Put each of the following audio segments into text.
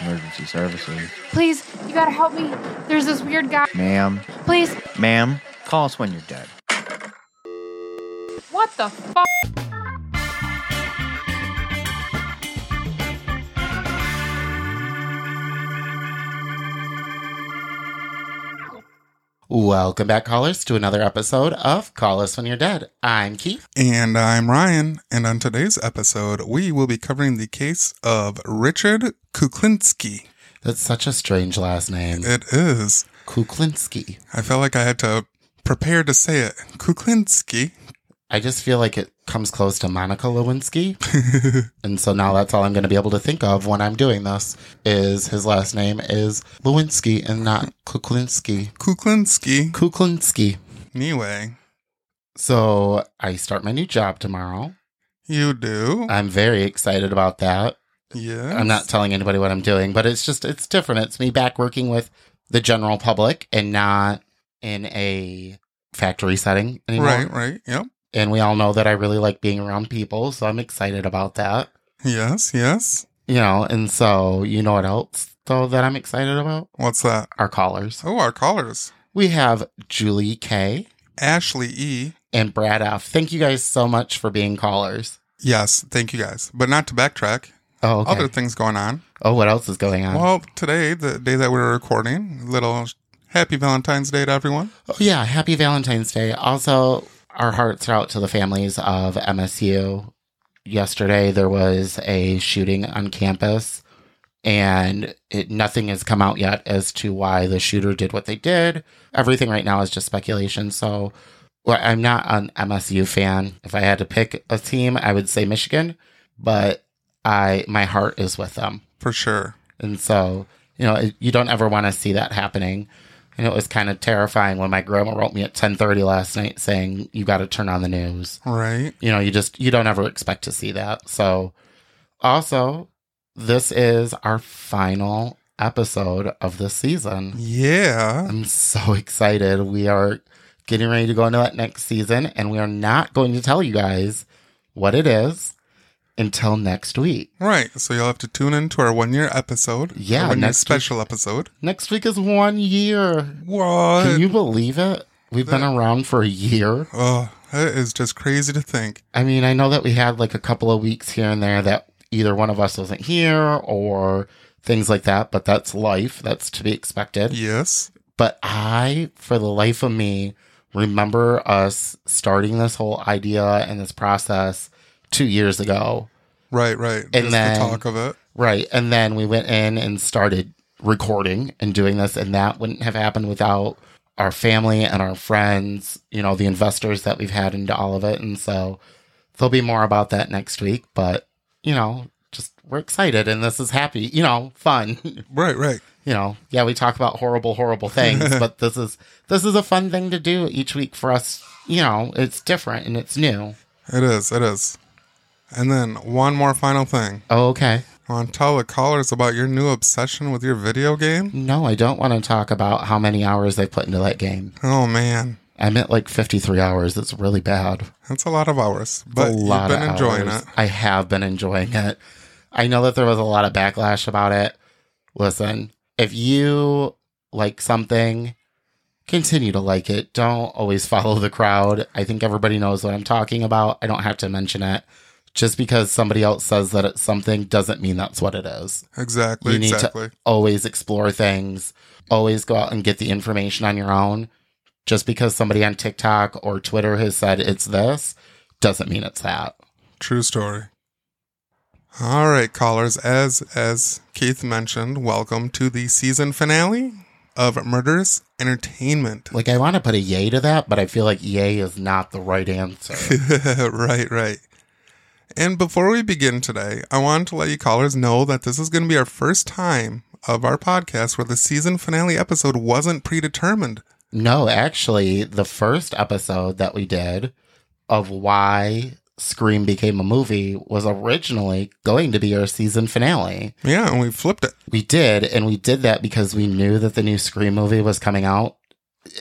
Emergency services. Please, you gotta help me. There's this weird guy. Ma'am. Please. Ma'am, call us when you're dead. What the fuck? Welcome back, callers, to another episode of Call Us When You're Dead. I'm Keith. And I'm Ryan, and on today's episode, we will be covering the case of Richard Kuklinski. That's such a strange last name. It is. Kuklinski. I felt like I had to prepare to say it. Kuklinski. I just feel like it comes close to Monica Lewinsky. and so now that's all I'm going to be able to think of when I'm doing this is his last name is Lewinsky and not Kuklinski. Kuklinski. Kuklinski. Anyway, So I start my new job tomorrow. you do. I'm very excited about that. Yeah. I'm not telling anybody what I'm doing, but it's just it's different. It's me back working with the general public and not in a factory setting anymore. Right, right. Yep. And we all know that I really like being around people, so I'm excited about that. Yes, yes. You know, and so you know what else though that I'm excited about? What's that? Our callers. Oh, our callers. We have Julie K Ashley E. and Brad F. Thank you guys so much for being callers. Yes, thank you guys. But not to backtrack. Oh, okay. Other things going on. oh, what else is going on? Well, today, the day that we're recording, little happy Valentine's Day to everyone. Oh, yeah, happy Valentine's Day. Also, our hearts are out to the families of MSU. Yesterday, there was a shooting on campus, and it, nothing has come out yet as to why the shooter did what they did. Everything right now is just speculation. So, well, I'm not an MSU fan. If I had to pick a team, I would say Michigan, but I my heart is with them. For sure. And so, you know, you don't ever want to see that happening. And it was kind of terrifying when my grandma wrote me at 10:30 last night saying you got to turn on the news. Right. You know, you just you don't ever expect to see that. So, also, this is our final episode of this season. Yeah. I'm so excited. We are getting ready to go into that next season and we are not going to tell you guys what it is until next week. Right. So you'll have to tune in to our one year episode. Yeah, Our one year next week. special episode. Next week is 1 year. What? Can you believe it? We've been around for a year. oh, that is just crazy to think. I mean, I know that we had like a couple of weeks here and there that either one of us wasn't here or things like that, but that's life. That's to be expected. Yes. But I, for the life of me, remember us starting this whole idea and this process two years ago. Right, right. And just then- the talk of it. Right. And then we went in and started recording and doing this, and that wouldn't have happened without our family and our friends, you know, the investors that we've had into all of it. And so there'll be more about that next week, but, you know, just we're excited and this is happy, you know, fun. Right, right. you know, yeah, we talk about horrible, horrible things, but this is this is a fun thing to do each week for us. You know, it's different and it's new. It is. It is. And then one more final thing. Oh, okay. I want to tell the callers about your new obsession with your video game. No, I don't want to talk about how many hours they put into that game. Oh man, I meant like 53 hours. That's really bad. that's a lot of hours. But you've been enjoying hours. it. I have been enjoying it. I know that there was a lot of backlash about it. Listen, if you like something, continue to like it. Don't always follow the crowd. I think everybody knows what I'm talking about. I don't have to mention it. Just because somebody else says that it's something doesn't mean that's what it is. Exactly. You need exactly. to always explore things, always go out and get the information on your own. Just because somebody on TikTok or Twitter has said it's this doesn't mean it's that. True story. All right, callers. As as Keith mentioned, welcome to the season finale of Murderous Entertainment. Like, I want to put a yay to that, but I feel like yay is not the right answer. right, right. And before we begin today, I wanted to let you callers know that this is going to be our first time of our podcast where the season finale episode wasn't predetermined. no, actually, the first episode that we did of why Scream became a movie was originally going to be our season finale. Yeah, and we flipped it. We did, and we did that because we knew that the new Scream movie was coming out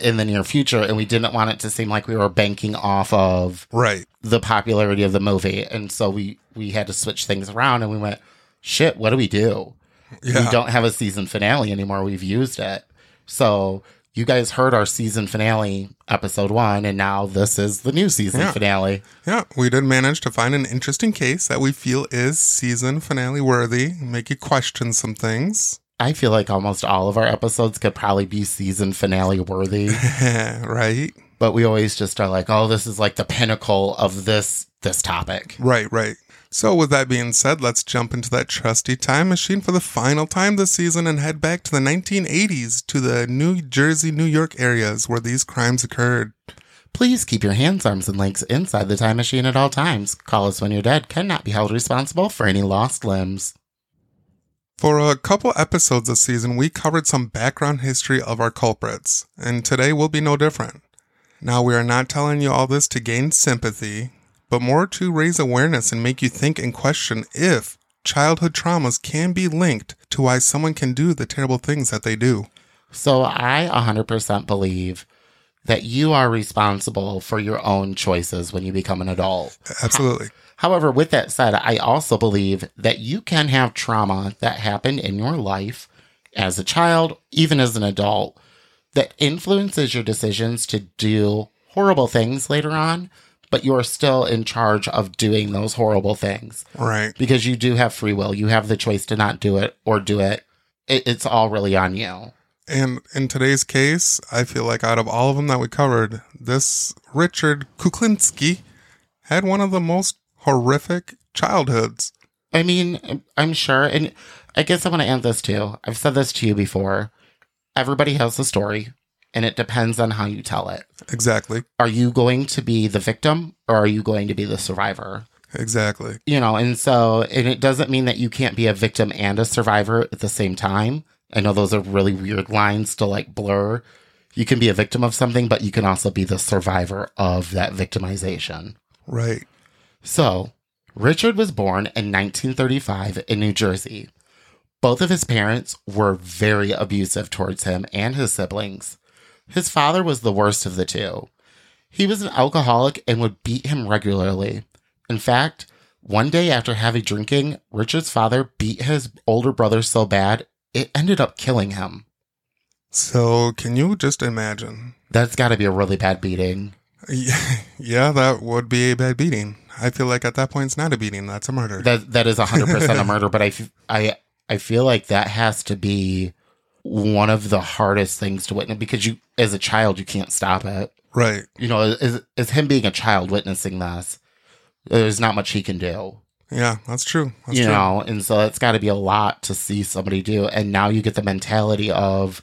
in the near future, and we didn't want it to seem like we were banking off of Right. the popularity of the movie. And so we we had to switch things around, and we went, "Shit, what do we do?" Yeah. We don't have a season finale anymore. We've used it. So you guys heard our season finale, episode one, and now this is the new season Yeah. finale. Yeah, we did manage to find an interesting case that we feel is season finale worthy, make you question some things. I feel like almost all of our episodes could probably be season finale worthy, right? but we always just are like, oh, this is like the pinnacle of this this topic. Right, right. So, with that being said, let's jump into that trusty time machine for the final time this season and head back to the 1980s to the New Jersey, New York areas where these crimes occurred. Please keep your hands, arms, and legs inside the time machine at all times. Call us when you're dead. Cannot be held responsible for any lost limbs. For a couple episodes this season, we covered some background history of our culprits, and today will be no different. Now, we are not telling you all this to gain sympathy, but more to raise awareness and make you think and question if childhood traumas can be linked to why someone can do the terrible things that they do. So I 100% believe that you are responsible for your own choices when you become an adult. Absolutely. However, with that said, I also believe that you can have trauma that happened in your life as a child, even as an adult, that influences your decisions to do horrible things later on, but you're still in charge of doing those horrible things Right. because you do have free will. You have the choice to not do it or do it. it it's all really on you. And in today's case, I feel like out of all of them that we covered, this Richard Kuklinski had one of the most horrific childhoods. I mean, I'm sure. And I guess I want to add this too. I've said this to you before. Everybody has a story, and it depends on how you tell it. Exactly. Are you going to be the victim or are you going to be the survivor? Exactly. You know, and so, and it doesn't mean that you can't be a victim and a survivor at the same time. I know those are really weird lines to like blur. You can be a victim of something, but you can also be the survivor of that victimization. Right. So, Richard was born in 1935 in New Jersey. Both of his parents were very abusive towards him and his siblings. His father was the worst of the two. He was an alcoholic and would beat him regularly. In fact, one day after heavy drinking, Richard's father beat his older brother so bad it ended up killing him. So, can you just imagine? That's got to be a really bad beating. Yeah, yeah, that would be a bad beating. I feel like at that point it's not a beating, that's a murder. That that is hundred percent a murder, but I, I I feel like that has to be one of the hardest things to witness because you, as a child, you can't stop it. right. You know, as, as him being a child witnessing this, there's not much he can do. Yeah, that's true. That's you true. know, and so it's got to be a lot to see somebody do. And now you get the mentality of,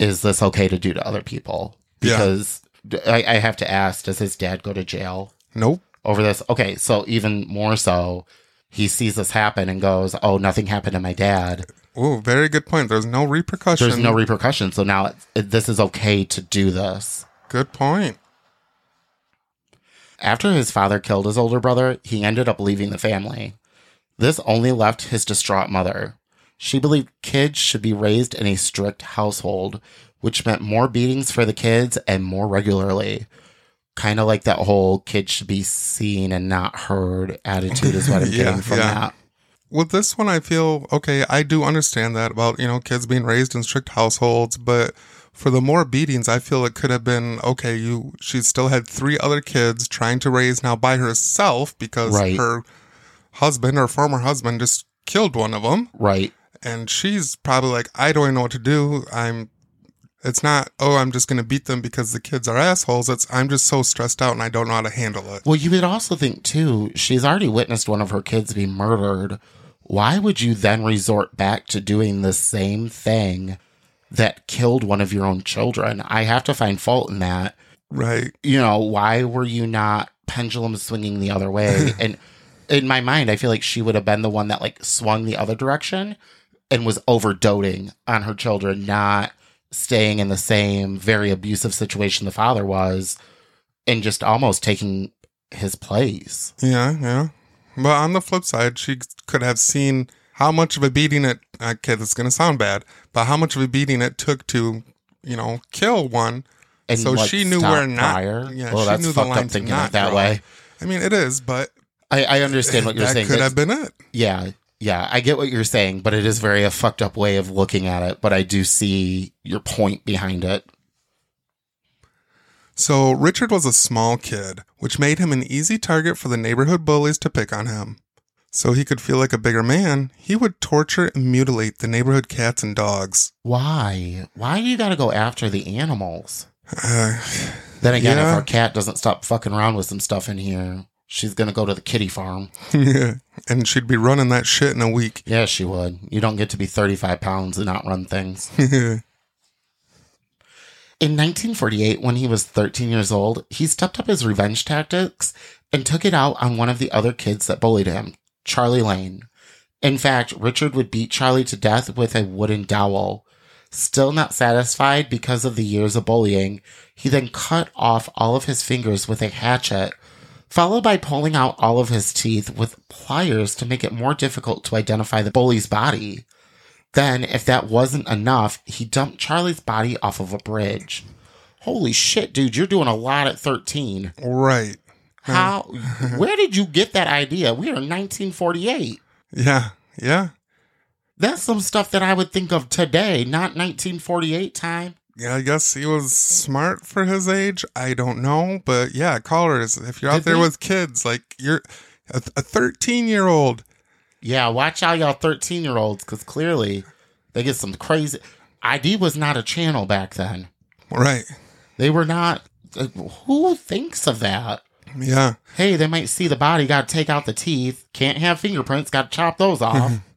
is this okay to do to other people? Yeah. Because I, I have to ask, does his dad go to jail? Nope. Over this. Okay, so even more so, he sees this happen and goes, "Oh, nothing happened to my dad." Oh, very good point. There's no repercussion. There's no repercussions, so now it, it, this is okay to do this. good point. After his father killed his older brother, he ended up leaving the family. This only left his distraught mother. She believed kids should be raised in a strict household, which meant more beatings for the kids and more regularly. Kind of like that whole kids should be seen and not heard attitude is what I'm Yeah, getting from yeah. that. With this one, I feel okay. I do understand that about you know kids being raised in strict households, but for the more beatings, I feel it could have been okay. You she still had three other kids trying to raise now by herself because Right. her husband or former husband just killed one of them, Right. and she's probably like, I don't even know what to do. I'm. It's not. Oh, I'm just gonna beat them because the kids are assholes. It's I'm just so stressed out and I don't know how to handle it. Well, you would also think too, she's already witnessed one of her kids be murdered. Why would you then resort back to doing the same thing that killed one of your own children? I have to find fault in that. Right. You know, why were you not pendulum swinging the other way? and in my mind, I feel like she would have been the one that like swung the other direction and was overdoting on her children, not staying in the same very abusive situation the father was and just almost taking his place. Yeah, yeah. But on the flip side, she could have seen how much of a beating it. Okay, this is gonna sound bad, but how much of a beating it took to, you know, kill one. And so she knew where not. prior. Yeah, well, she that's knew the line to not that way. I mean, it is, but I, I understand what you're that saying. could It's- have been it. yeah, Yeah, I get what you're saying, but it is very a fucked up way of looking at it. But I do see your point behind it. So, Richard was a small kid, which made him an easy target for the neighborhood bullies to pick on him. So he could feel like a bigger man, he would torture and mutilate the neighborhood cats and dogs. Why? Why do you got to go after the animals? Uh, Then again, Yeah. if our cat doesn't stop fucking around with some stuff in here, she's gonna go to the kitty farm. yeah. and she'd be running that shit in a week. Yeah, she would. You don't get to be 35 pounds and not run things. In 1948, when he was 13 years old, he stepped up his revenge tactics and took it out on one of the other kids that bullied him, Charlie Lane. In fact, Richard would beat Charlie to death with a wooden dowel. Still not satisfied because of the years of bullying, he then cut off all of his fingers with a hatchet, followed by pulling out all of his teeth with pliers to make it more difficult to identify the bully's body. Then, if that wasn't enough, he dumped Charlie's body off of a bridge. Holy shit, dude, you're doing a lot at 13. right. How, where did you get that idea? We are 1948. Yeah. Yeah. That's some stuff that I would think of today, not 1948 time. Yeah, I guess he was smart for his age. I don't know, but yeah, callers, if you're out Did there they- with kids, like you're a 13 year old, Yeah, watch out, y'all 13 year olds, because clearly they get some crazy. ID was not a channel back then. right? They were not. uh, Who thinks of that? Yeah, Hey, they might see the body, got to take out the teeth. Can't have fingerprints, got to chop those off.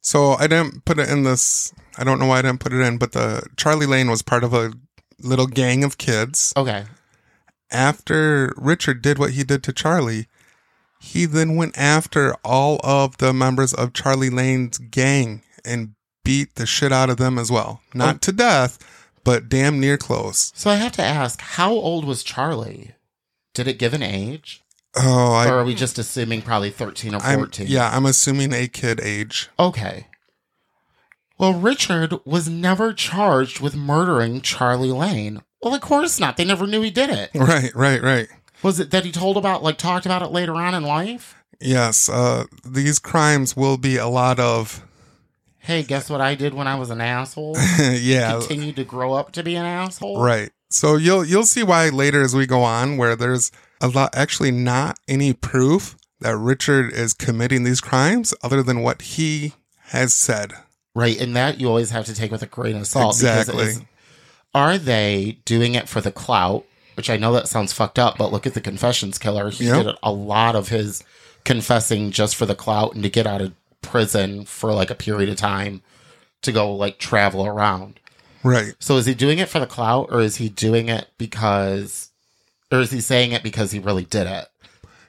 So I didn't put it in this. I don't know why I didn't put it in, but the Charlie Lane was part of a little gang of kids. okay. After Richard did what he did to Charlie, he then went after all of the members of Charlie Lane's gang and beat the shit out of them as well. Not Oh. to death, but damn near close. So I have to ask, how old was Charlie? Did it give an age? Oh, I, or are we just assuming probably 13 or I'm 14? yeah, I'm assuming a kid age. Okay. Well, Richard was never charged with murdering Charlie Lane. Well, of course not. They never knew he did it. Right, right, right. Was it that he told about, like, talked about it later on in life? Yes, uh, these crimes will be a lot of Hey, guess what I did when I was an asshole? yeah, Continued to grow up to be an asshole? right. So you'll you'll see why later as we go on, where there's a lot actually not any proof that Richard is committing these crimes other than what he has said. Right. And that you always have to take with a grain of salt. Exactly. Are they doing it for the clout? Which I know that sounds fucked up, but look at the confessions killer. He Yep. did a lot of his confessing just for the clout and to get out of prison for like a period of time to go like travel around. Right. So is he doing it for the clout or is he doing it because or is he saying it because he really did it?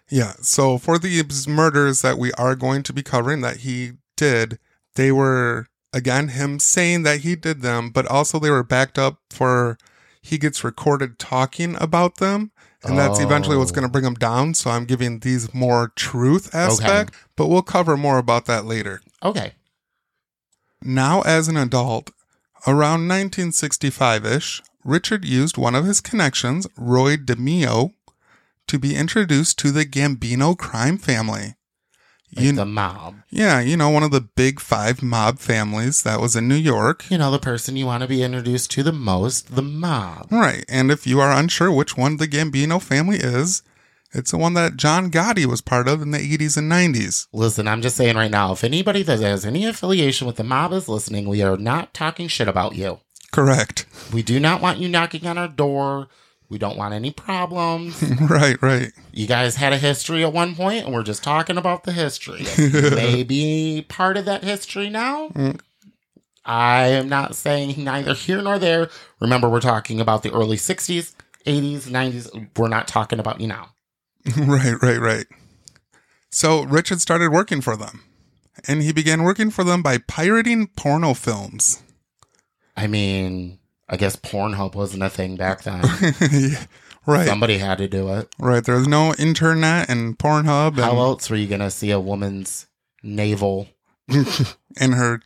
Yeah. So for these murders that we are going to be covering that he did, they were again him saying that he did them, but also they were backed up for he gets recorded talking about them. And that's eventually what's Oh. going to bring him down. So I'm giving these more truth aspect, but we'll cover more about that later. Okay. Now, as an adult, around 1965 ish, Richard used one of his connections, Roy DeMeo, to be introduced to the Gambino crime family. Like You, the mob. yeah, you know, one of the big five mob families that was in New York. You know, the person you want to be introduced to the most, the mob. Right. And if you are unsure which one the Gambino family is, it's the one that John Gotti was part of in the 80s and 90s. Listen, I'm just saying right now, if anybody that has any affiliation with the mob is listening, we are not talking shit about you. Correct. We do not want you knocking on our door. We don't want any problems. right, right. you guys had a history at one point, and we're just talking about the history. If you may be part of that history now. Mm. I am not saying neither here nor there. Remember, we're talking about the early 60s, 80s, 90s. We're not talking about you now. right, right, right. So Richard started working for them, and he began working for them by pirating porno films. I mean, I guess Pornhub wasn't a thing back then. Yeah, right, Somebody had to do it. right. There's no internet and Pornhub How else were you going to see a woman's navel in her and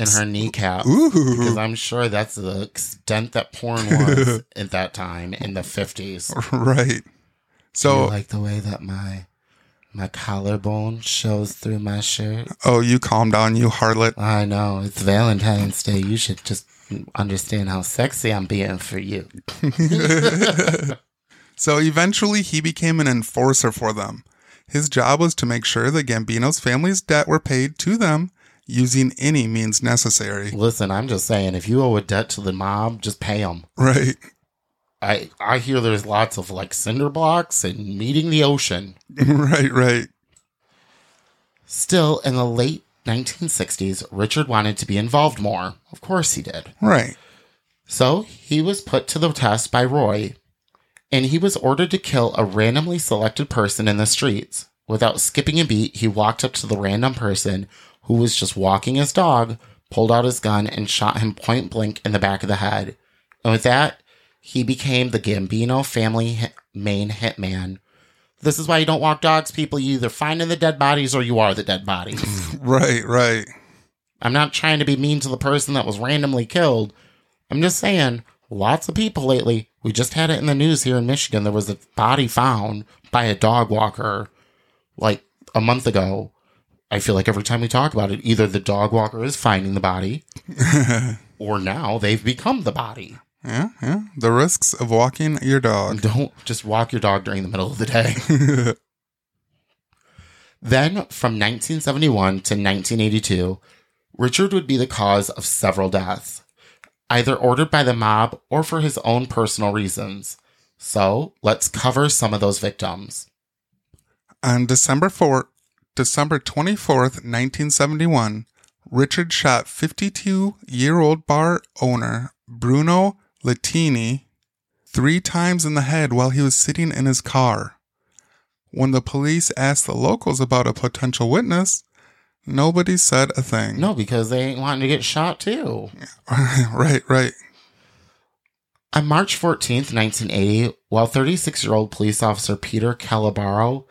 In her kneecap? Because Ooh, I'm sure that's the extent that porn was at that time in the 50s. right. So, So like the way that my My collarbone shows through my shirt. Oh, you calm down, you harlot. I know, it's Valentine's Day. You should just understand how sexy I'm being for you. So eventually he became an enforcer for them. His job was to make sure the Gambino's family's debt were paid to them using any means necessary. Listen, I'm just saying, if you owe a debt to the mob, just pay them. Right. I, I hear there's lots of like cinder blocks and meeting the ocean. right, right. Still, in the late 1960s, Richard wanted to be involved more. Of course he did. Right. So he was put to the test by Roy, and he was ordered to kill a randomly selected person in the streets. Without skipping a beat, he walked up to the random person who was just walking his dog, pulled out his gun, and shot him point blank in the back of the head. And with that, he became the Gambino family hit- main hitman. This is why you don't walk dogs, people. You either find in the dead bodies or you are the dead bodies. Right, right. I'm not trying to be mean to the person that was randomly killed. I'm just saying, lots of people lately. We just had it in the news here in Michigan. There was a body found by a dog walker like a month ago. I feel like every time we talk about it, either the dog walker is finding the body or now they've become the body. Yeah, yeah. The risks of walking your dog. Don't just walk your dog during the middle of the day. then, from 1971 to 1982, Richard would be the cause of several deaths, either ordered by the mob or for his own personal reasons. So, let's cover some of those victims. On December 4th, December 24th, 1971, Richard shot 52-year-old bar owner Bruno Latini three times in the head while he was sitting in his car. When the police asked the locals about a potential witness, nobody said a thing. No, because they ain't wanting to get shot too. right, right. On March 14th, 1980, while 36 year old police officer Peter Calabaro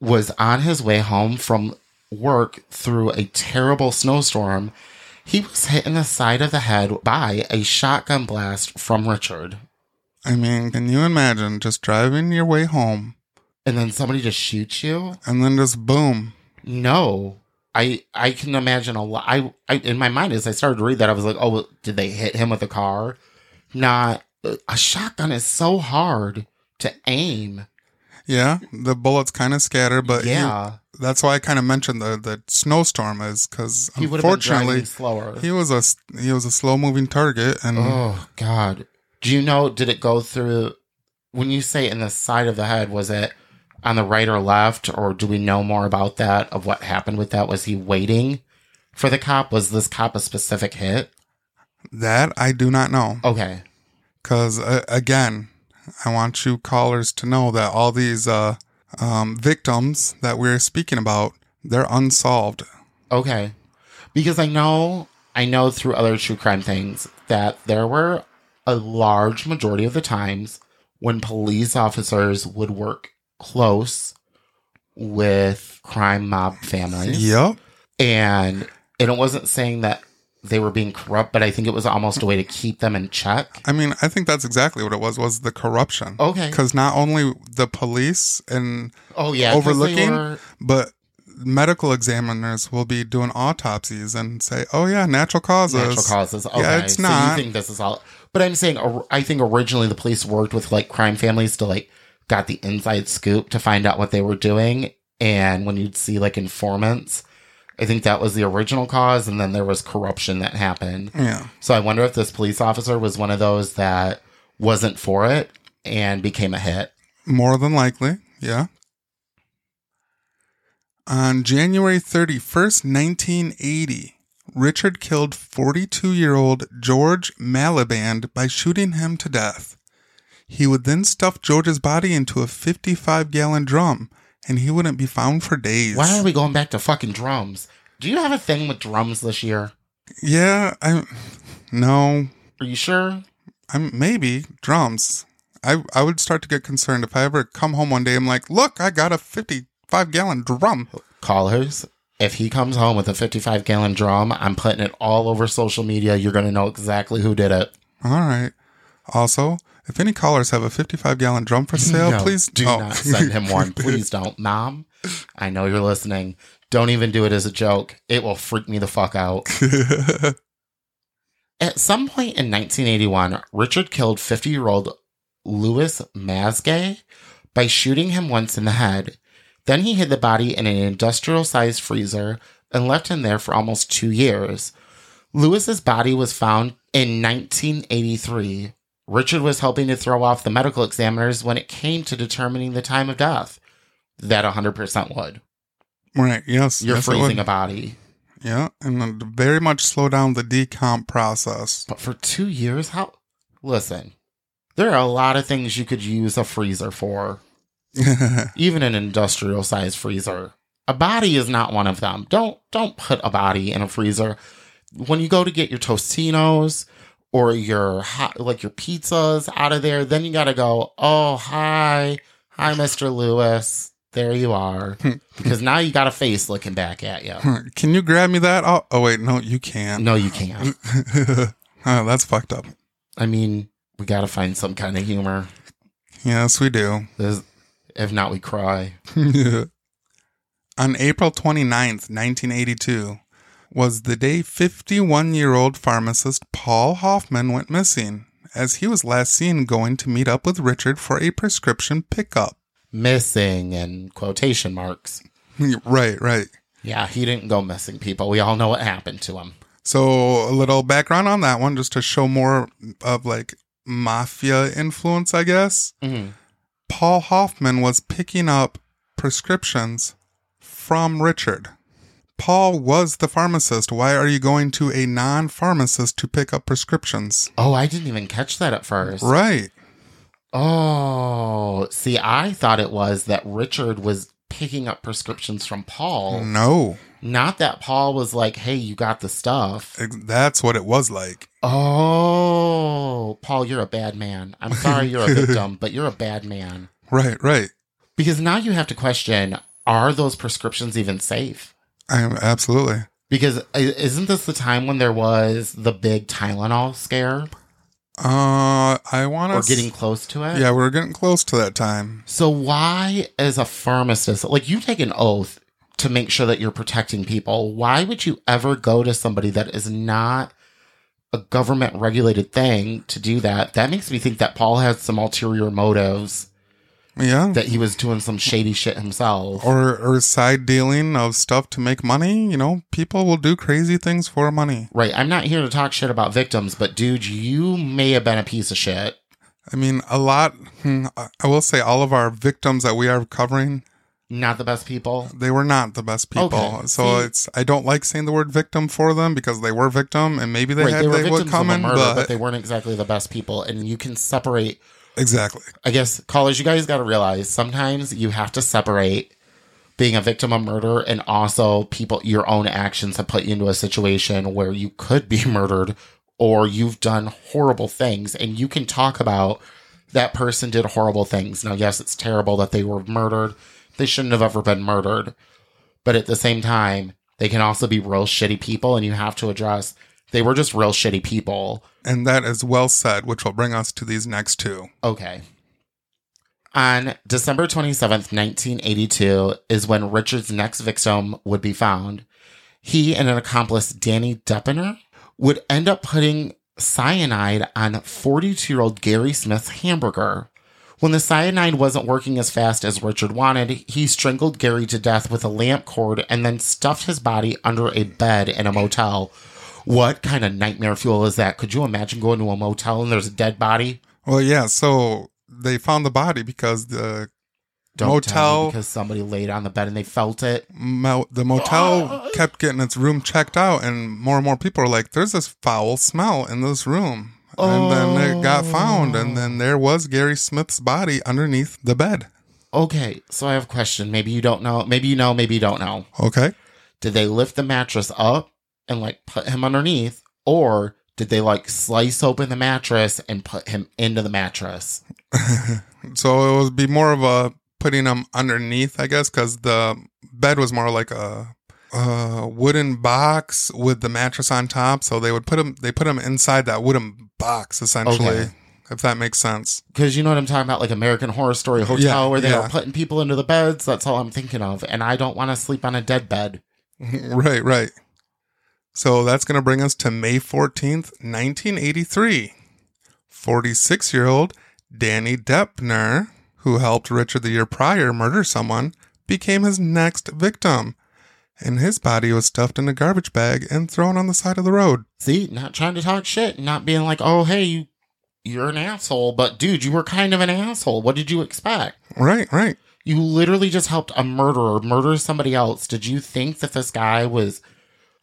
was on his way home from work through a terrible snowstorm, he was hit in the side of the head by a shotgun blast from Richard. I mean, can you imagine just driving your way home And then somebody just shoots you? and then just boom? No. I I can imagine a lot. I, I in my mind as I started to read that I was like, oh, well, did they hit him with a car? Not a shotgun is so hard to aim. Yeah, the bullets kind of scatter, but yeah, yeah, that's why I kind of mentioned the the snowstorm is because unfortunately slower. he was a he was a slow moving target, and Oh God! Do you know? Did it go through? When you say in the side of the head, was it on the right or left, or do we know more about that? Of what happened with that? Was he waiting for the cop? Was this cop a specific hit? that I do not know Okay, because uh, again, I want you callers to know that all these uh, um, victims that we're speaking about they're unsolved. okay, because I know, I know through other true crime things that there were a large majority of the times when police officers would work close with crime mob families. Yep. and and it wasn't saying that they were being corrupt, but I think it was almost a way to keep them in check. I mean, I think that's exactly what it was was the corruption. Okay. Because not only the police and Oh yeah, Overlooking? were- but medical examiners will be doing autopsies and say, "Oh yeah, natural causes." natural causes. Okay, Yeah, it's so not. you think this is all? But I'm saying, I think originally the police worked with like crime families to like got the inside scoop to find out what they were doing, and when you'd see like informants. I think that was the original cause, and then there was corruption that happened. Yeah. So I wonder if this police officer was one of those that wasn't for it and became a hit. More than likely, yeah. On January 31st, 1980, Richard killed 42 year old George Malliband by shooting him to death. He would then stuff George's body into a 55 gallon drum and he wouldn't be found for days. Why are we going back to fucking drums? Do you have a thing with drums this year? Yeah, I. No, Are you sure? I'm maybe drums. I I would start to get concerned if I ever come home one day. I'm like, look, I got a 55 gallon drum. Callers, if he comes home with a 55 gallon drum, I'm putting it all over social media. You're going to know exactly who did it. All right. Also, if any callers have a 55 gallon drum for sale, No, please do oh. not send him one. Please don't. Mom, I know you're listening. Don't even do it as a joke. It will freak me the fuck out. At some point in 1981, Richard killed 50 year old Louis Masgay by shooting him once in the head. Then he hid the body in an industrial sized freezer and left him there for almost two years. Louis's body was found in 1983. Richard was helping to throw off the medical examiners when it came to determining the time of death. That 100% would. right. Yes. You're yes, freezing a body. Yeah, and very much slow down the decomp process. But for two years, how? Listen, there are a lot of things you could use a freezer for, even an industrial sized freezer. A body is not one of them. Don't don't put a body in a freezer. When you go to get your Tostinos or your hot, like your pizzas out of there, then you got to go. Oh hi, hi, Mister Louis. There you are. because now you got a face looking back at you. Can you grab me that? Oh, oh wait, no, you can't. No, you can't. oh, that's fucked up. I mean, we got to find some kind of humor. Yes, we do. This, if not, we cry. On April 29th, 1982, was the day 51 year old pharmacist Paul Hoffman went missing, as he was last seen going to meet up with Richard for a prescription pickup. Missing in quotation marks. right, right. Yeah, he didn't go missing, people. We all know what happened to him. So, a little background on that one, just to show more of like mafia influence, I guess. Mhm. Paul Hoffman was picking up prescriptions from Richard. Paul was the pharmacist. Why are you going to a non pharmacist to pick up prescriptions? Oh, I didn't even catch that at first. Right. Oh, see, I thought it was that Richard was picking up prescriptions from Paul. No, Not that Paul was like, hey, you got the stuff. that's what it was like. Oh, Paul, you're a bad man. I'm sorry you're a victim, but you're a bad man. Right, right. Because now you have to question are those prescriptions even safe? I am absolutely. Because isn't this the time when there was the big Tylenol scare Uh, I want to or getting close to it? Yeah, we're getting close to that time. So why, as a pharmacist, like you take an oath to make sure that you're protecting people, why would you ever go to somebody that is not a government regulated thing to do that? That makes me think that Paul has some ulterior motives, Yeah. that he was doing some shady shit himself. or or side dealing of stuff to make money. You know, people will do crazy things for money. right. I'm not here to talk shit about victims, but dude, you may have been a piece of shit. I mean, a lot. hmm, I will say, all of our victims that we are covering, Not the best people. they were not the best people. Okay, So see- it's I don't like saying the word victim for them because they were victim and maybe they right. had They were they victims would come of a in, murder, but, but they weren't exactly the best people. And you can separate exactly. I guess callers, you guys got to realize sometimes you have to separate being a victim of murder and also people your own actions have put you into a situation where you could be murdered or you've done horrible things and you can talk about that person did horrible things. Now, yes, it's terrible that they were murdered. They shouldn't have ever been murdered. But at the same time, they can also be real shitty people and you have to address they were just real shitty people. And that is well said, which will bring us to these next two. Okay. On December 27th, 1982, is when Richard's next victim would be found. He and an accomplice, Danny Deppner, would end up putting cyanide on 42 year old Gary Smith's hamburger. When the cyanide wasn't working as fast as Richard wanted, he strangled Gary to death with a lamp cord and then stuffed his body under a bed in a motel. What kind of nightmare fuel is that? Could you imagine going to a motel and there's a dead body? Well, yeah. So they found the body because the Don't tell me Motel. because somebody laid on the bed and they felt it. mo- the motel kept getting its room checked out, and more and more people are like, "There's this foul smell in this room." Oh. And then it got found, and then oh. there was Gary Smith's body underneath the bed. Okay, so I have a question. Maybe you don't know. Maybe you know. Maybe you don't know. Okay. Did they lift the mattress up and like put him underneath, or did they like slice open the mattress and put him into the mattress? So it would be more of a putting him underneath, I guess, because the bed was more like a, a wooden box with the mattress on top. So they would put him, they put him inside that wooden box essentially. Okay. if that makes sense. Because you know what I'm talking about, like American Horror Story Hotel, Yeah, where they yeah. were putting people into the beds. That's all I'm thinking of, and I don't want to sleep on a dead bed. right, right. So that's going to bring us to May 14th, 1983. 46 year old Danny Deppner, who helped Richard the year prior murder someone, became his next victim. And his body was stuffed in a garbage bag and thrown on the side of the road. See, not trying to talk shit, not being like, oh hey, you, you're an asshole, but dude, you were kind of an asshole. What did you expect? Right, right. You literally just helped a murderer murder somebody else. Did you think that this guy was?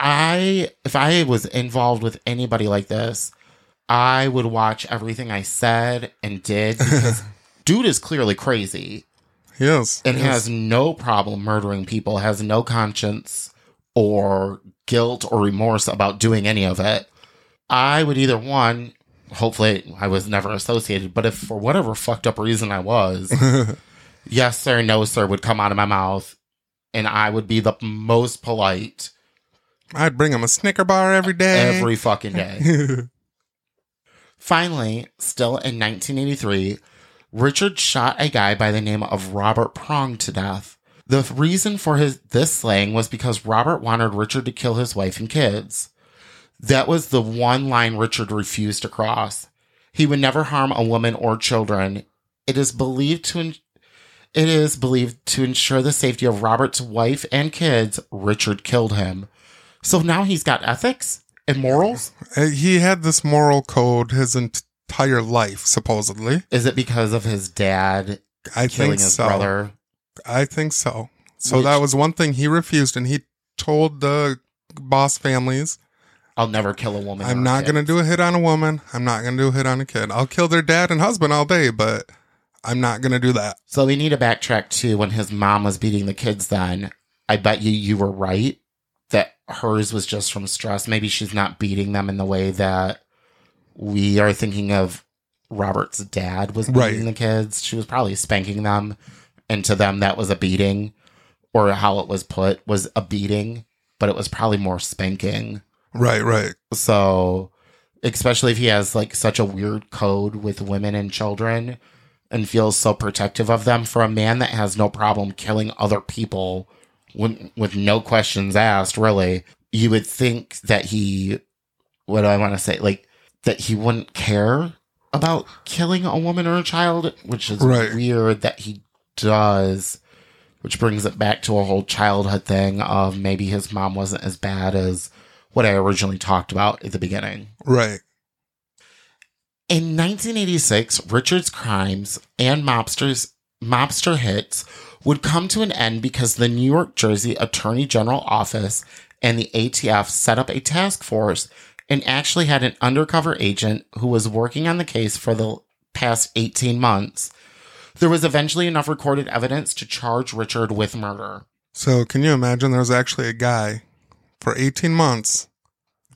I, if I was involved with anybody like this, I would watch everything I said and did because dude is clearly crazy Yes. and yes. has no problem murdering people, has no conscience or guilt or remorse about doing any of it. I would either one, hopefully I was never associated, but if for whatever fucked up reason I was, yes sir, no sir would come out of my mouth and I would be the most polite I'd bring him a Snicker bar every day. every fucking day. Finally, still in 1983, Richard shot a guy by the name of Robert Prong to death. The reason for his this slaying was because Robert wanted Richard to kill his wife and kids. That was the one line Richard refused to cross. He would never harm a woman or children. It is believed to it is believed to ensure the safety of Robert's wife and kids, Richard killed him. So now he's got ethics and morals? Uh, he had this moral code his entire life, supposedly. Is it because of his dad I killing think his so. brother? I think so. So Which- that was one thing he refused, and he told the boss families, I'll never kill a woman. I'm not going to do a hit on a woman. I'm not going to do a hit on a kid. I'll kill their dad and husband all day, but I'm not going to do that. So we need to backtrack to when his mom was beating the kids then. I bet you you were right hers was just from stress. Maybe she's not beating them in the way that we are thinking of Robert's dad was beating Right. the kids. She was probably spanking them. And to them, that was a beating, or how it was put was a beating, but it was probably more spanking. Right, right. So, especially if he has like such a weird code with women and children and feels so protective of them, for a man that has no problem killing other people with, with no questions asked, really, you would think that he, what do I want to say? Like, that he wouldn't care about killing a woman or a child, which is Right. weird that he does. Which brings it back to a whole childhood thing of maybe his mom wasn't as bad as what I originally talked about at the beginning. Right. In 1986, Richard's crimes and mobsters mobster hits would come to an end because the New York Jersey Attorney General office and the ATF set up a task force and actually had an undercover agent who was working on the case for the past 18 months. There was eventually enough recorded evidence to charge Richard with murder. So can you imagine there was actually a guy for 18 months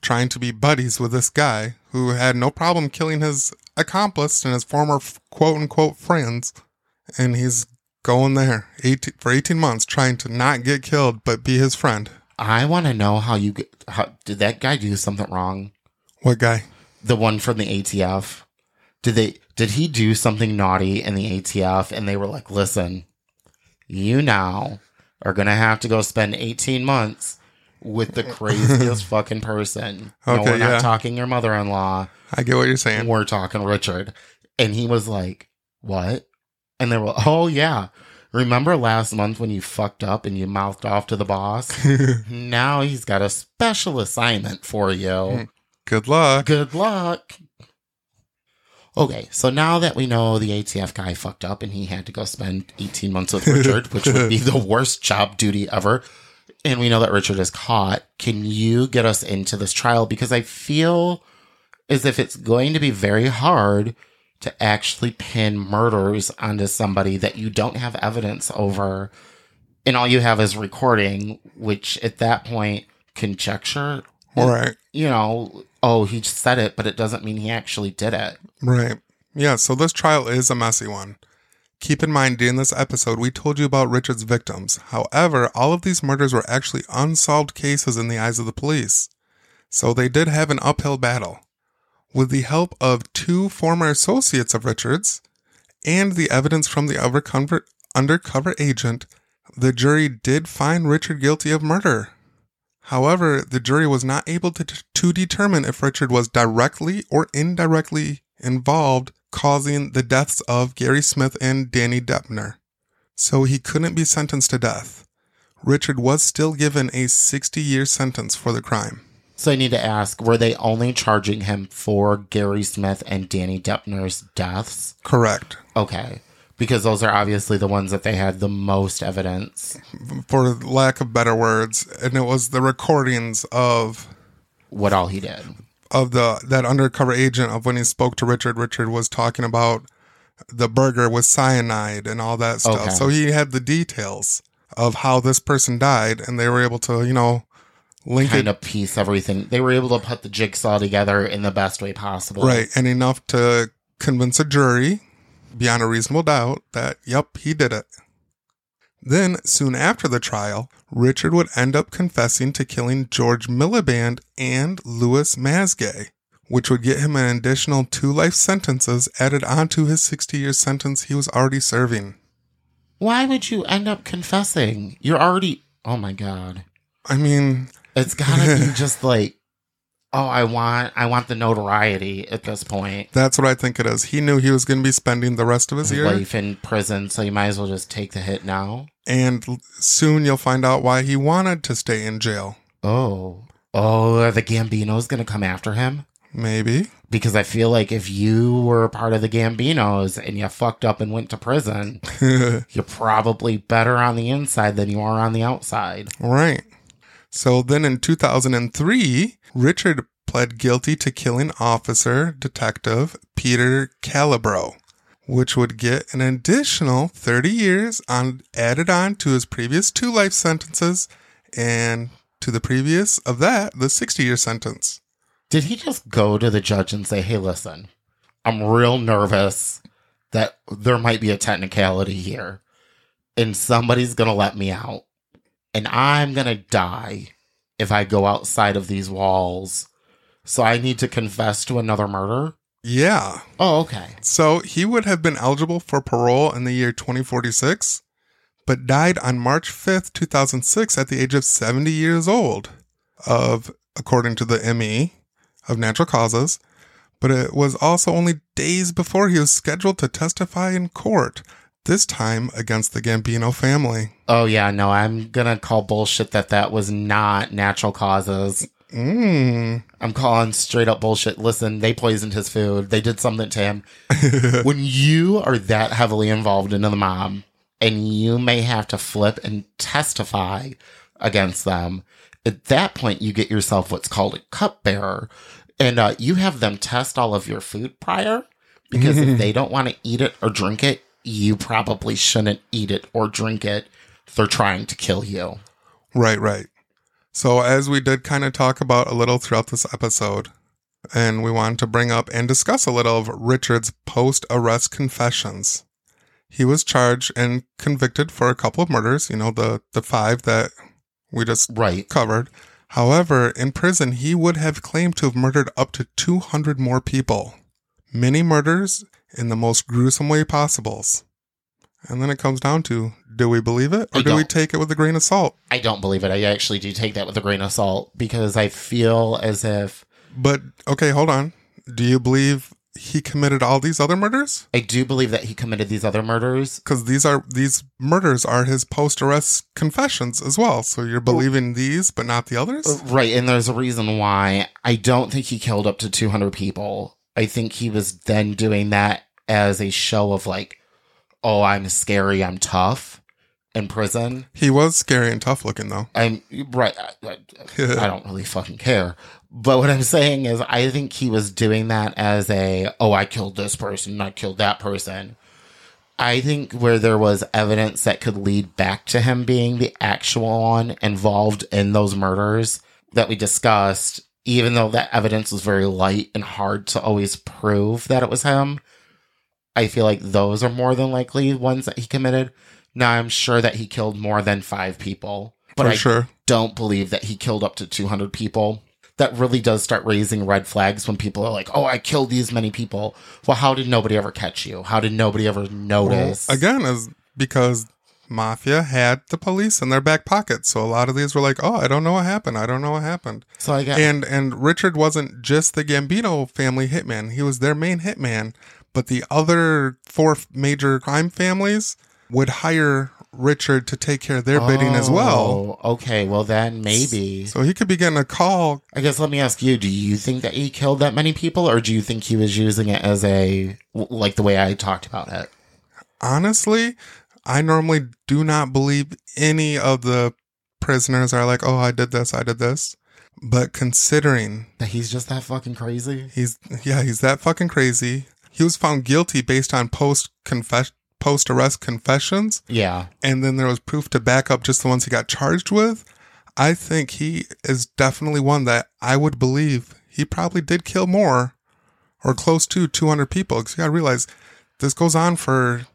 trying to be buddies with this guy who had no problem killing his accomplice and his former quote unquote friends. And he's going there 18, for 18 months trying to not get killed, but be his friend. I want to know how you get, how, did that guy do something wrong? What guy? the one from the ATF, did they did he do something naughty in the ATF and they were like, "Listen, you now are going to have to go spend 18 months with the craziest fucking person." no, Okay, we're not yeah. talking your mother-in-law. I get what you're saying. We're talking Richard. And he was like, "What?" And they were, "Oh yeah. Remember last month when you fucked up and you mouthed off to the boss? now he's got a special assignment for you." Hmm. Good luck. Good luck. Okay, so now that we know the ATF guy fucked up and he had to go spend 18 months with Richard, which would be the worst job duty ever, and we know that Richard is caught, can you get us into this trial? Because I feel as if it's going to be very hard to actually pin murders onto somebody that you don't have evidence over, and all you have is recording, which at that point, conjecture right. you know, oh, he just said it, but it doesn't mean he actually did it. Right. Yeah, so this trial is a messy one. Keep in mind, during this episode, we told you about Richard's victims. However, all of these murders were actually unsolved cases in the eyes of the police. So they did have an uphill battle. With the help of two former associates of Richards and the evidence from the undercover, agent, the jury did find Richard guilty of murder. However, the jury was not able to, to determine if Richard was directly or indirectly involved causing the deaths of Gary Smith and Danny Deppner. So he couldn't be sentenced to death. Richard was still given a 60 year sentence for the crime. So I need to ask, were they only charging him for Gary Smith and Danny Deppner's deaths? Correct. Okay. Because those are obviously the ones that they had the most evidence. For lack of better words, and it was the recordings of What all he did. of the that undercover agent of when he spoke to Richard. Richard was talking about the burger with cyanide and all that stuff. Okay. So he had the details of how this person died, and they were able to, you know, link Kind it of piece everything. They were able to put the jigsaw together in the best way possible. right and enough to convince a jury beyond a reasonable doubt that yep, he did it. Then, soon after the trial, Richard would end up confessing to killing George Malliband and Louis Masgay, which would get him an additional two life sentences added onto his 60 year sentence he was already serving. Why would you end up confessing? You're already. Oh my God. I mean, It's gotta be just like, oh, I want, I want the notoriety at this point. that's what I think it is. He knew he was going to be spending the rest of his year, Life in prison, so you might as well just take the hit now. and soon you'll find out why he wanted to stay in jail. Oh, oh, are the Gambinos gonna come after him? Maybe. Because I feel like if you were part of the Gambinos and you fucked up and went to prison, you're probably better on the inside than you are on the outside. Right. So then in 2003, Richard pled guilty to killing officer detective Peter Calabro, which would get an additional 30 years on added on to his previous two life sentences and to the previous of that, the 60 year sentence. Did he just go to the judge and say, hey, listen, I'm real nervous that there might be a technicality here and somebody's going to let me out and I'm going to die if I go outside of these walls. So I need to confess to another murder? Yeah. Oh, okay. So he would have been eligible for parole in the year 2046, but died on March 5th, 2006 at the age of 70 years old of according to the ME of natural causes, but it was also only days before he was scheduled to testify in court, this time against the Gambino family. Oh, yeah, no, I'm going to call bullshit that that was not natural causes. Mm. I'm calling straight up bullshit. Listen, they poisoned his food. They did something to him. when you are that heavily involved into the mob and you may have to flip and testify against them, at that point, you get yourself what's called a cupbearer. And uh, you have them test all of your food prior because if they don't want to eat it or drink it, you probably shouldn't eat it or drink it. They're trying to kill you. Right, right. So, as we did kind of talk about a little throughout this episode, and we wanted to bring up and discuss a little of Richard's post arrest confessions. He was charged and convicted for a couple of murders, you know, the, the five that we just Right. covered. However, in prison, he would have claimed to have murdered up to 200 more people. Many murders in the most gruesome way possibles. And then it comes down to do we believe it or I do we take it with a grain of salt? I don't believe it. I actually do take that with a grain of salt because I feel as if But okay, hold on. Do you believe he committed all these other murders? I do believe that he committed these other murders. Because these are these murders are his post-arrest confessions as well. So you're believing these, but not the others. Uh, right, and there's a reason why I don't think he killed up to 200 people. I think he was then doing that as a show of like, oh, I'm scary, I'm tough in prison. He was scary and tough looking, though. I'm right. I, I, I don't really fucking care. But what I'm saying is, I think he was doing that as a, oh, I killed this person, I killed that person. I think where there was evidence that could lead back to him being the actual one involved in those murders that we discussed, even though that evidence was very light and hard to always prove that it was him, I feel like those are more than likely ones that he committed. Now, I'm sure that he killed more than five people, but for I sure. don't believe that he killed up to 200 people. that really does start raising red flags when people are like, "Oh, I killed these many people." Well, how did nobody ever catch you? How did nobody ever Well, notice? again, is because mafia had the police in their back pocket. So a lot of these were like, "Oh, I don't know what happened. I don't know what happened." so I got And and Richard wasn't just the Gambino family hitman; he was their main hitman. But the other four major crime families would hire Richard to take care of their bidding as well. Oh, Okay, well then maybe. So he could be getting a call. I guess let me ask you: Do you think that he killed that many people, or do you think he was using it as a like the way I talked about it? Honestly, I normally do not believe any of the prisoners are like, "Oh, I did this, I did this." But considering That he's just that fucking crazy. He's yeah, he's that fucking crazy. He was found guilty based on post confess post arrest confessions, Yeah. and then there was proof to back up just the ones he got charged with. I think he is definitely one that I would believe he probably did kill more or close to 200 people. Because you gotta realize this goes on for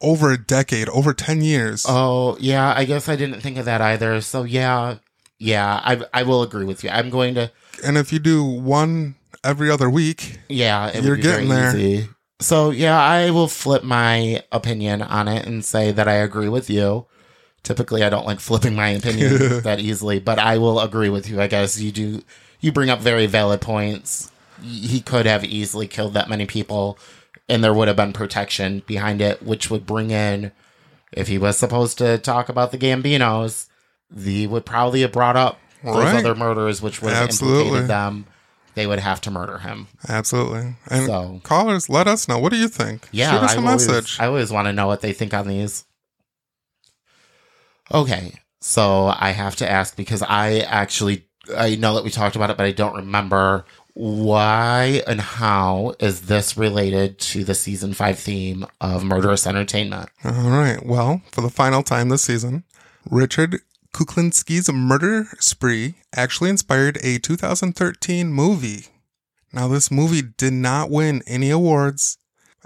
over a decade, over 10 years. Oh, yeah. I guess I didn't think of that either. So yeah, yeah. I I will agree with you. I'm going to. and if you do one every other week, Yeah, it You're would be very getting there. easy. So yeah, I will flip my opinion on it and say that I agree with you. Typically, I don't like flipping my opinion that easily, but I will agree with you. I guess you do. You bring up very valid points. He could have easily killed that many people, and there would have been protection behind it, which would bring in, if he was supposed to talk about the Gambinos, the would probably have brought up those Right. other murders, which would have implicated them. They would have to murder him. absolutely. And So- callers, let us know. What do you think? Yeah, Shoot us I a always, message. I always want to know what they think on these. Okay, so I have to ask because I actually I know that we talked about it, but I don't remember why and how is this related to the season five theme of murderous entertainment. All right. Well, for the final time this season, Richard Kuklinski's murder spree actually inspired a 2013 movie. Now, this movie did not win any awards,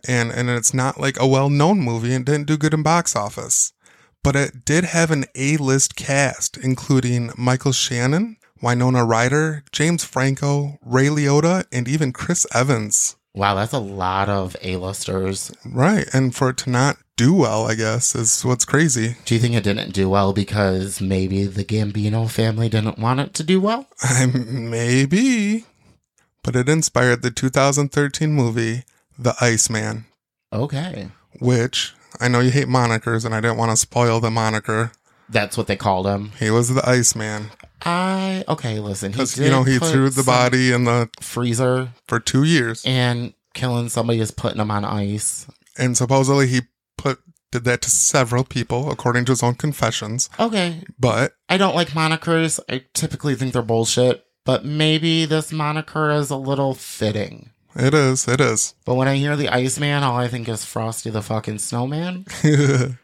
and, and it's not like a well known movie and didn't do good in box office. But it did have an A list cast, including Michael Shannon, Winona Ryder, James Franco, Ray Liotta, and even Chris Evans. Wow, that's a lot of A-listers. Right. And for it to not do well, I guess, is what's crazy. Do you think it didn't do well because maybe the Gambino family didn't want it to do well? I maybe, but it inspired the 2013 movie The Iceman, Okay. which I know you hate monikers, and I didn't want to spoil the moniker. That's what they called him. He was the Iceman I okay. Listen, he because you know he threw the body in the freezer for two years, and killing somebody is putting them on ice. and supposedly he put did that to several people according to his own confessions. Okay, But I don't like monikers. I typically think they're bullshit, but maybe this moniker is a little fitting. it is, it is. But when I hear the Iceman, all I think is Frosty the fucking Snowman.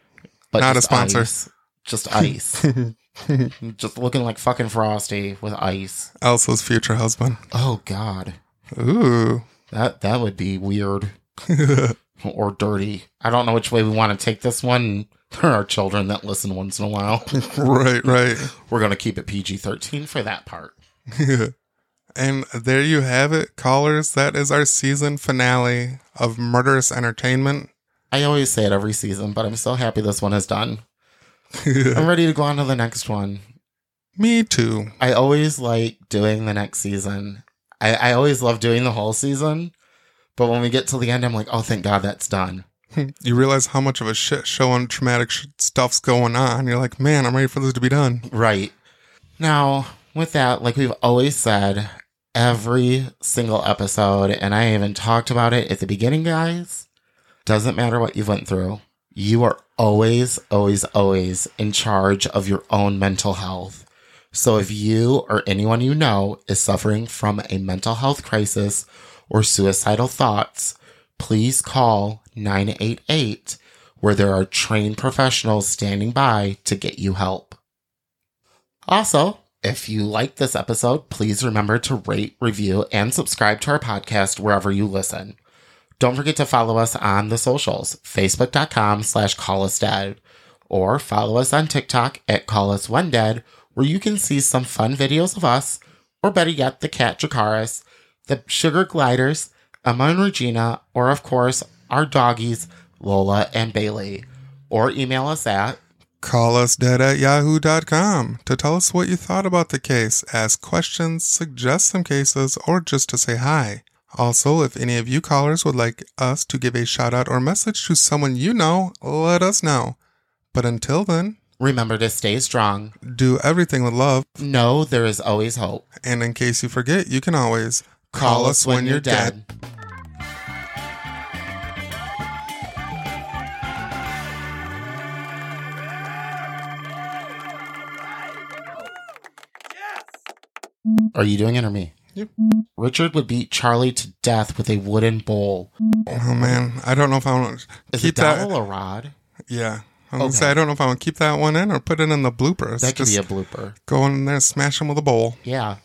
But Not a sponsor. ice. Just ice. just looking like fucking Frosty with ice. Elsa's future husband. Oh God, Ooh. that that would be weird. or dirty. I don't know which way we want to take this one. There are children that listen once in a while. right, right. We're going to keep it PG 13 for that part. and there you have it, callers. That is our season finale of Murderous Entertainment. I always say it every season, but I'm so happy this one is done. I'm ready to go on to the next one. Me too. I always like doing the next season. I, I always love doing the whole season, but when we get to the end, I'm like, oh, thank God that's done. You realize how much of a shit show and traumatic sh- stuff's going on. You're like, man, I'm ready for this to be done. Right. Now, with that, like we've always said, every single episode, and I even talked about it at the beginning, guys, doesn't matter what you've went through. You are always, always, always in charge of your own mental health. So if you or anyone you know is suffering from a mental health crisis or suicidal thoughts, please call 988 where there are trained professionals standing by to get you help. Also, if you like this episode, please remember to rate, review, and subscribe to our podcast wherever you listen. Don't forget to follow us on the socials, facebook.com slash call us dead, or follow us on TikTok at call us when dead, where you can see some fun videos of us or better yet, the cat Dracaris, the sugar gliders, Emma and Regina, or of course, our doggies, Lola and Bailey. Or email us at Call us dead at yahoo.com to tell us what you thought about the case, ask questions, suggest some cases, or just to say hi. Also, if any of you callers would like us to give a shout out or message to someone you know, let us know. But until then, remember to stay strong. do everything with love, Know there is always hope. and in case you forget, you can always Call us when you're dead. Are you doing it or me? Yep. Richard would beat Charlie to death with a wooden bowl. Oh man, I don't know if I want to Is keep a dowel that. a rod? Yeah. I'm gonna Okay. say I don't know if I want to keep that one in or put it in the bloopers. That could be a blooper. go in there, smash him with a bowl. Yeah.